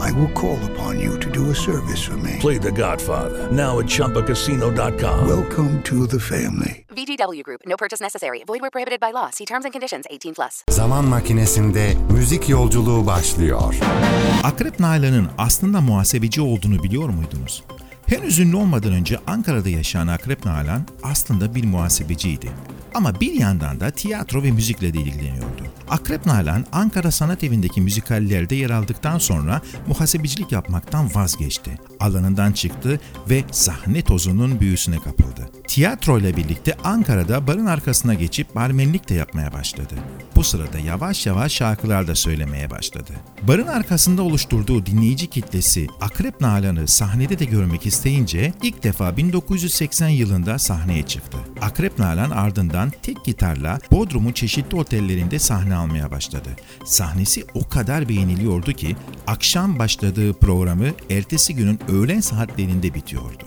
I will call upon you to do a service for me. Play The Godfather now at ChumbaCasino.com. Welcome to the family. VGW Group. No purchase necessary. Void where prohibited by law. See terms and conditions. 18 plus. Zaman makinesinde müzik yolculuğu başlıyor. Akrep Nalan'ın aslında muhasebeci olduğunu biliyor muydunuz? Henüz ünlü olmadan önce Ankara'da yaşayan Akrep Nalan aslında bir muhasebeciydi. Ama bir yandan da tiyatro ve müzikle de ilgileniyordu. Akrep Nalan Ankara Sanat Evi'ndeki müzikallerde yer aldıktan sonra muhasebecilik yapmaktan vazgeçti. Alanından çıktı ve sahne tozunun büyüsüne kapıldı. Tiyatro ile birlikte Ankara'da barın arkasına geçip barmenlik de yapmaya başladı. Bu sırada yavaş yavaş şarkılar da söylemeye başladı. Barın arkasında oluşturduğu dinleyici kitlesi Akrep Nalan'ı sahnede de görmek isteyince ilk defa 1980 yılında sahneye çıktı. Akrep Nalan ardından tek gitarla Bodrum'un çeşitli otellerinde sahne almaya başladı. Sahnesi o kadar beğeniliyordu ki akşam başladığı programı ertesi günün öğlen saatlerinde bitiyordu.